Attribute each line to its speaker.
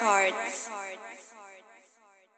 Speaker 1: Records.